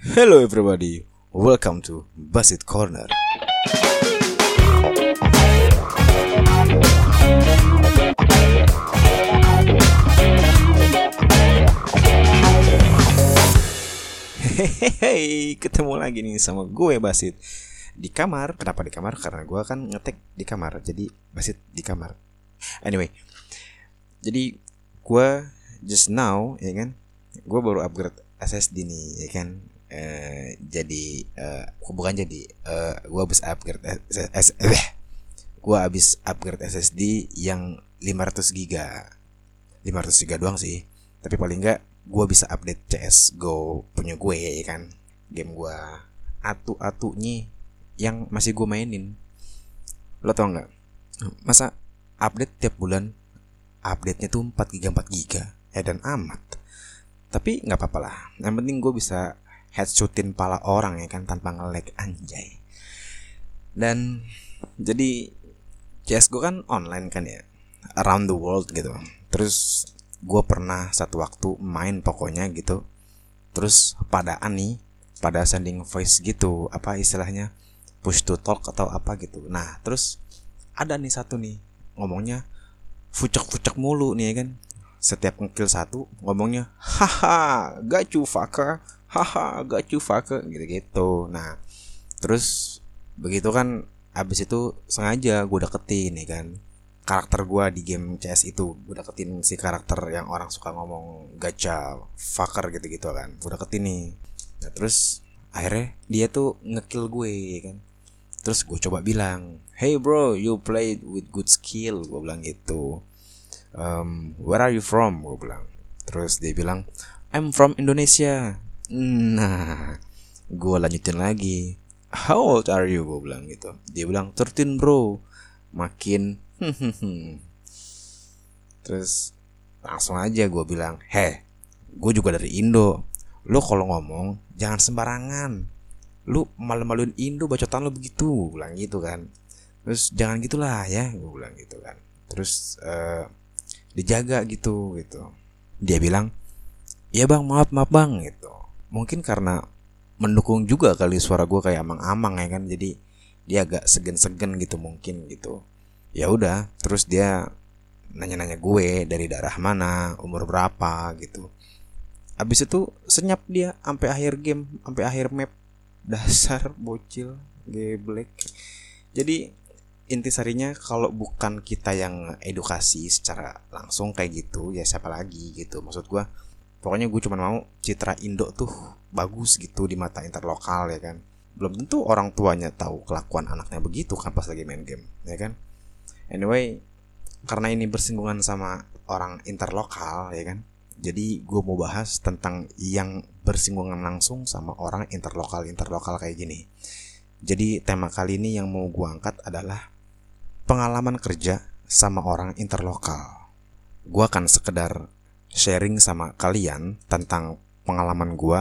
Hello everybody, welcome to Basit Corner. Hehehe, ketemu lagi nih sama gue Basit di kamar. Kenapa di kamar? Karena gue kan ngetek di kamar, jadi Basit di kamar. Anyway, jadi gue just now ya kan, gue baru upgrade SSD nih ya kan. Eh, jadi eh, bukan jadi eh, gue habis upgrade SS, eh, gue habis upgrade SSD yang 500 giga. 500 giga doang sih. Tapi paling enggak gue bisa update CS Go punya gue ya kan? Game gue atu-atunya yang masih gue mainin. Lo tau nggak? Masa update tiap bulan update nya tuh 4 giga 4 giga. Eh dan amat. Tapi nggak apa-apa lah. Yang penting gue bisa headshotin pala orang ya kan tanpa nge-lag anjay. Dan jadi CS gue kan online kan ya around the world gitu. Terus gue pernah satu waktu main pokoknya gitu. Terus padaan nih pada sending voice gitu apa istilahnya push to talk atau apa gitu. Nah terus ada nih satu nih ngomongnya fucek-fucek mulu nih ya kan. Setiap ngekill satu ngomongnya haha you fucker haha you fucker gitu-gitu. Nah terus begitu kan abis itu sengaja gue deketin nih kan. Karakter gue di game CS itu gue deketin si karakter yang orang suka ngomong gacha fucker gitu-gitu kan. Gue deketin nih. Nah, terus akhirnya dia tuh ngekill gue ya kan. Terus gue coba bilang hey bro you played with good skill gue bilang gitu. Um, where are you from? gue bilang. Terus dia bilang I'm from Indonesia nah gue lanjutin lagi. How old are you? Gue bilang gitu. Dia bilang 13 bro. Makin terus langsung aja gue bilang heh gue juga dari Indo. Lo kalau ngomong jangan sembarangan. Lu malu-maluin Indo bacotan lo begitu. Gue bilang gitu kan. Terus jangan gitulah ya. Gue bilang gitu kan. Terus uh, dijaga gitu gitu. Dia bilang ya bang. Maaf maaf bang. Gitu mungkin karena mendukung juga kali suara gue kayak amang-amang ya kan. Jadi dia agak segen-segen gitu mungkin gitu. Ya udah terus dia nanya-nanya gue dari daerah mana umur berapa gitu. Habis itu senyap dia sampai akhir game sampai akhir map. Dasar bocil geblek. Jadi intisarinya kalau bukan kita yang edukasi secara langsung kayak gitu ya siapa lagi gitu. Maksud gue pokoknya gue cuma mau citra Indo tuh bagus gitu di mata interlokal ya kan. Belum tentu orang tuanya tahu kelakuan anaknya begitu kan pas lagi main game ya kan. Anyway karena ini bersinggungan sama orang interlokal ya kan jadi gue mau bahas tentang yang bersinggungan langsung sama orang interlokal interlokal kayak gini. Jadi tema kali ini yang mau gue angkat adalah pengalaman kerja sama orang interlokal. Gue akan sekedar sharing sama kalian tentang pengalaman gue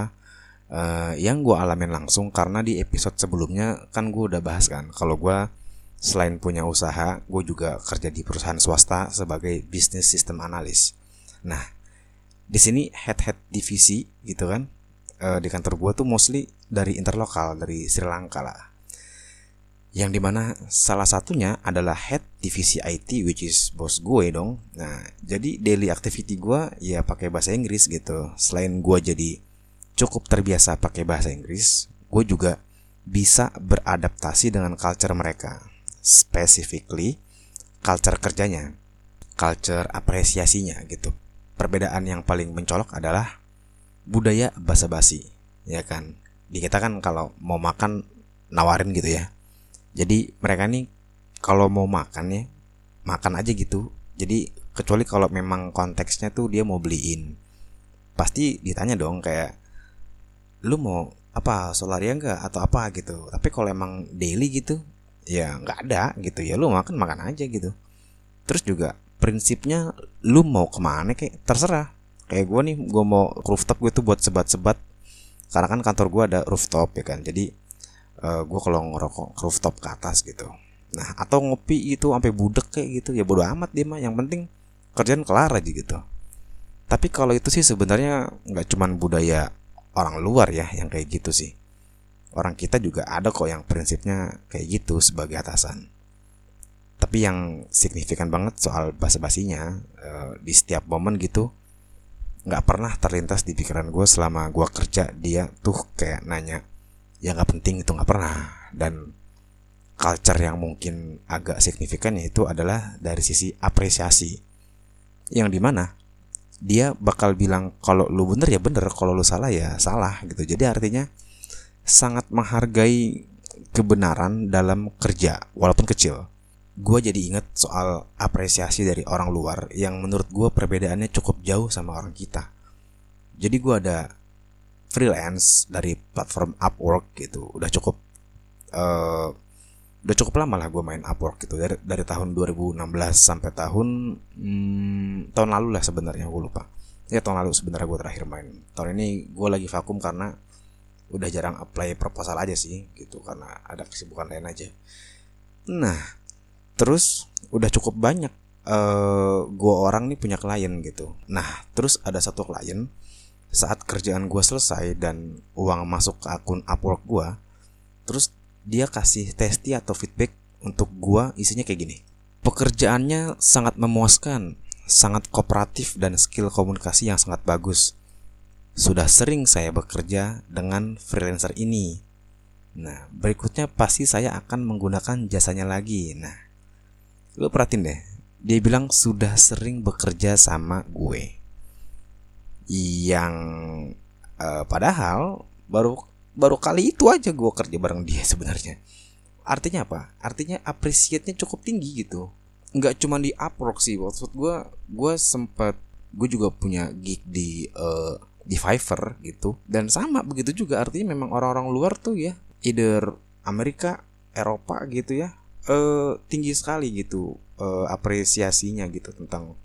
uh, yang gue alamin langsung karena di episode sebelumnya kan gue udah bahas kan kalau gue selain punya usaha gue juga kerja di perusahaan swasta sebagai bisnis sistem analis. Nah di sini head head divisi gitu kan uh, di kantor gue tuh mostly dari interlokal dari Sri Lanka lah yang di mana salah satunya adalah head divisi IT which is bos gue dong. Nah jadi daily activity gue ya pakai bahasa Inggris gitu. Selain gue jadi cukup terbiasa pakai bahasa Inggris gue juga bisa beradaptasi dengan culture mereka. Specifically culture kerjanya culture apresiasinya gitu. Perbedaan yang paling mencolok adalah budaya basa-basi ya kan? Di kita kan kalau mau makan nawarin gitu ya jadi mereka nih kalau mau makan ya makan aja gitu. Jadi kecuali kalau memang konteksnya tuh dia mau beliin. Pasti ditanya dong kayak lu mau apa solaria enggak atau apa? gitu. Tapi kalau emang daily gitu ya nggak ada gitu. Ya lu makan makan aja gitu. Terus juga prinsipnya lu mau ke mana kayak terserah. Kayak gue nih gue mau rooftop gue tuh buat sebat-sebat. Karena kan kantor gue ada rooftop ya kan. Jadi uh, gue kalau ngerokok rooftop ke atas gitu nah atau ngopi itu sampai budek kayak gitu ya bodo amat dia mah yang penting kerjaan kelar aja gitu tapi kalau itu sih sebenarnya nggak cuman budaya orang luar ya yang kayak gitu sih. Orang kita juga ada kok yang prinsipnya kayak gitu sebagai atasan. Tapi yang signifikan banget soal basa-basinya uh, di setiap momen gitu nggak pernah terlintas di pikiran gue selama gue kerja dia tuh kayak nanya yang nggak penting itu nggak pernah. Dan culture yang mungkin agak signifikan yaitu adalah dari sisi apresiasi. Yang di mana dia bakal bilang kalau lu bener ya bener. Kalau lu salah ya salah gitu. Jadi artinya sangat menghargai kebenaran dalam kerja walaupun kecil. Gue jadi inget soal apresiasi dari orang luar yang menurut gue perbedaannya cukup jauh sama orang kita. Jadi gue ada freelance dari platform Upwork gitu. Udah cukup uh, udah cukup lama lah gue main Upwork gitu. Dari dari tahun 2016 sampai tahun hmm, tahun lalu lah sebenarnya gue lupa. Ya tahun lalu sebenarnya gue terakhir main. Tahun ini gue lagi vakum karena udah jarang apply proposal aja sih gitu. Karena ada kesibukan lain aja. Nah terus udah cukup banyak uh, gue orang nih punya klien gitu. Nah terus ada satu klien saat kerjaan gue selesai dan uang masuk ke akun Upwork gue terus dia kasih testi atau feedback untuk gua isinya kayak gini. Pekerjaannya sangat memuaskan, sangat kooperatif dan skill komunikasi yang sangat bagus. Sudah sering saya bekerja dengan freelancer ini. Nah, berikutnya pasti saya akan menggunakan jasanya lagi. Nah, lu perhatiin deh. Dia bilang sudah sering bekerja sama gue. Yang uh, padahal baru baru kali itu aja gue kerja bareng dia sebenarnya. Artinya apa? Artinya appreciate-nya cukup tinggi gitu. Nggak cuma di Upwork sih maksud gue gue sempat gue juga punya gig di uh, di Fiverr gitu. Dan sama begitu juga artinya memang orang-orang luar tuh ya either Amerika Eropa gitu ya uh, tinggi sekali gitu uh, apresiasinya gitu tentang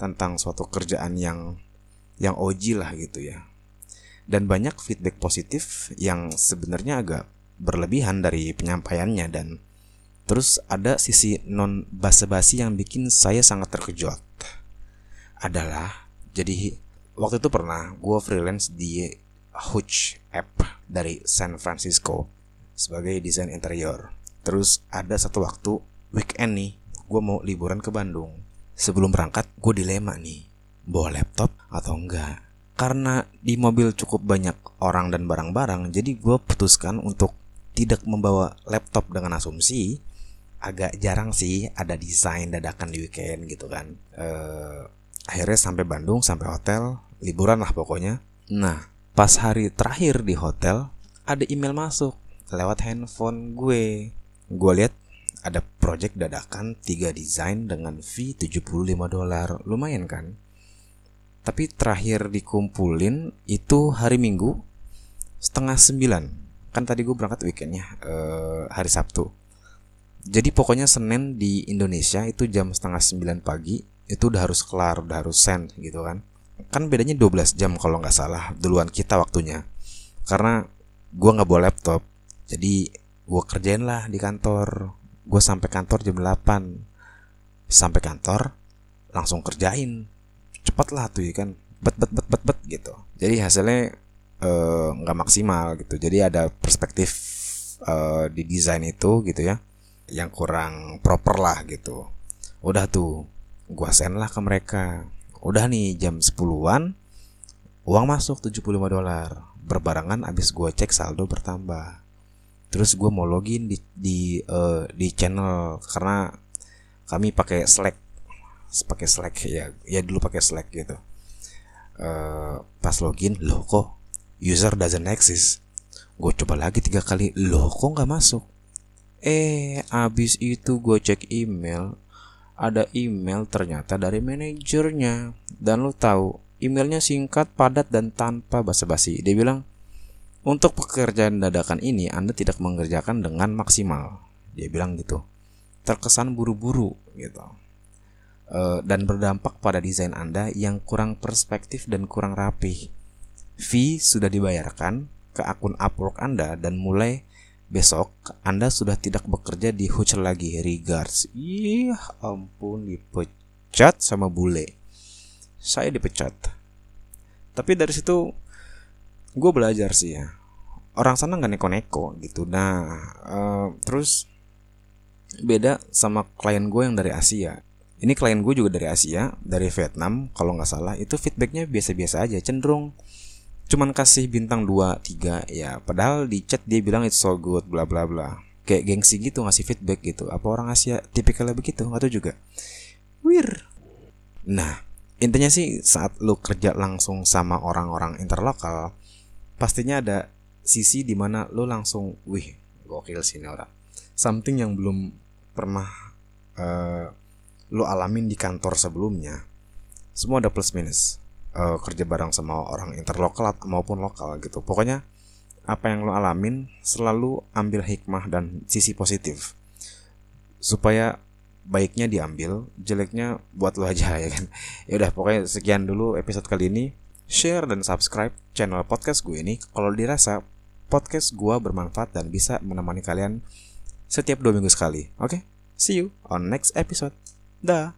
tentang suatu kerjaan yang yang oji lah gitu ya. Dan banyak feedback positif yang sebenarnya agak berlebihan dari penyampaiannya dan terus ada sisi non basa-basi yang bikin saya sangat terkejut. Adalah jadi waktu itu pernah gue freelance di Huge App dari San Francisco sebagai desain interior. Terus ada satu waktu weekend nih gue mau liburan ke Bandung. Sebelum berangkat gue dilema nih bawa laptop atau enggak karena di mobil cukup banyak orang dan barang-barang, jadi gue putuskan untuk tidak membawa laptop dengan asumsi agak jarang sih ada desain dadakan di weekend gitu kan. Uh, akhirnya sampai Bandung, sampai hotel, liburan lah pokoknya. Nah, pas hari terakhir di hotel, ada email masuk lewat handphone gue. Gue lihat ada project dadakan 3 desain dengan fee 75 dolar. Lumayan kan? Tapi terakhir dikumpulin itu hari Minggu setengah sembilan. Kan tadi gue berangkat weekendnya uh, hari Sabtu. Jadi pokoknya Senin di Indonesia itu jam setengah sembilan pagi itu udah harus kelar udah harus send gitu kan. Kan bedanya 12 jam kalau nggak salah duluan kita waktunya. Karena gue nggak bawa laptop jadi gue kerjain lah di kantor. Gue sampai kantor jam 8 sampai kantor langsung kerjain cepet lah tuh ya kan. Bet bet bet bet bet gitu. Jadi hasilnya eh, nggak uh, maksimal gitu. Jadi ada perspektif uh, di desain itu gitu ya yang kurang proper lah gitu. Udah tuh gua send lah ke mereka. Udah nih jam 10-an uang masuk 75 dolar. Berbarengan abis gua cek saldo bertambah. Terus gue mau login di di uh, di channel karena kami pakai Slack pakai Slack ya ya dulu pakai Slack gitu. Uh, pas login loh kok user doesn't exist? Gue coba lagi tiga kali loh kok nggak masuk? Eh abis itu gue cek email ada email ternyata dari manajernya. Dan lo tahu emailnya singkat padat dan tanpa basa-basi. Dia bilang untuk pekerjaan dadakan ini Anda tidak mengerjakan dengan maksimal. Dia bilang gitu. Terkesan buru-buru gitu dan berdampak pada desain Anda yang kurang perspektif dan kurang rapi. Fee sudah dibayarkan ke akun Upwork Anda dan mulai besok Anda sudah tidak bekerja di Huch lagi. Regards. Iya, ampun dipecat sama bule. Saya dipecat. Tapi dari situ gue belajar sih ya orang sana nggak neko-neko gitu nah uh, terus beda sama klien gue yang dari Asia ini klien gue juga dari Asia dari Vietnam kalau nggak salah itu feedbacknya biasa-biasa aja cenderung cuman kasih bintang 2, 3 ya padahal di chat dia bilang it's so good bla bla bla. Kayak gengsi gitu ngasih feedback gitu. Apa orang Asia tipikalnya begitu? Atau juga. Wir. Nah intinya sih saat lu kerja langsung sama orang-orang interlokal pastinya ada sisi di mana lu langsung wih gokil sih ini orang. Something yang belum pernah uh, lu alamin di kantor sebelumnya semua ada plus minus uh, kerja bareng sama orang interlokal maupun lokal gitu. Pokoknya apa yang lo alamin selalu ambil hikmah dan sisi positif supaya baiknya diambil, jeleknya buat lo aja ya kan. Ya udah pokoknya sekian dulu episode kali ini. Share dan subscribe channel podcast gue ini kalau dirasa podcast gue bermanfaat dan bisa menemani kalian setiap dua minggu sekali. Oke, okay? see you on next episode. Да.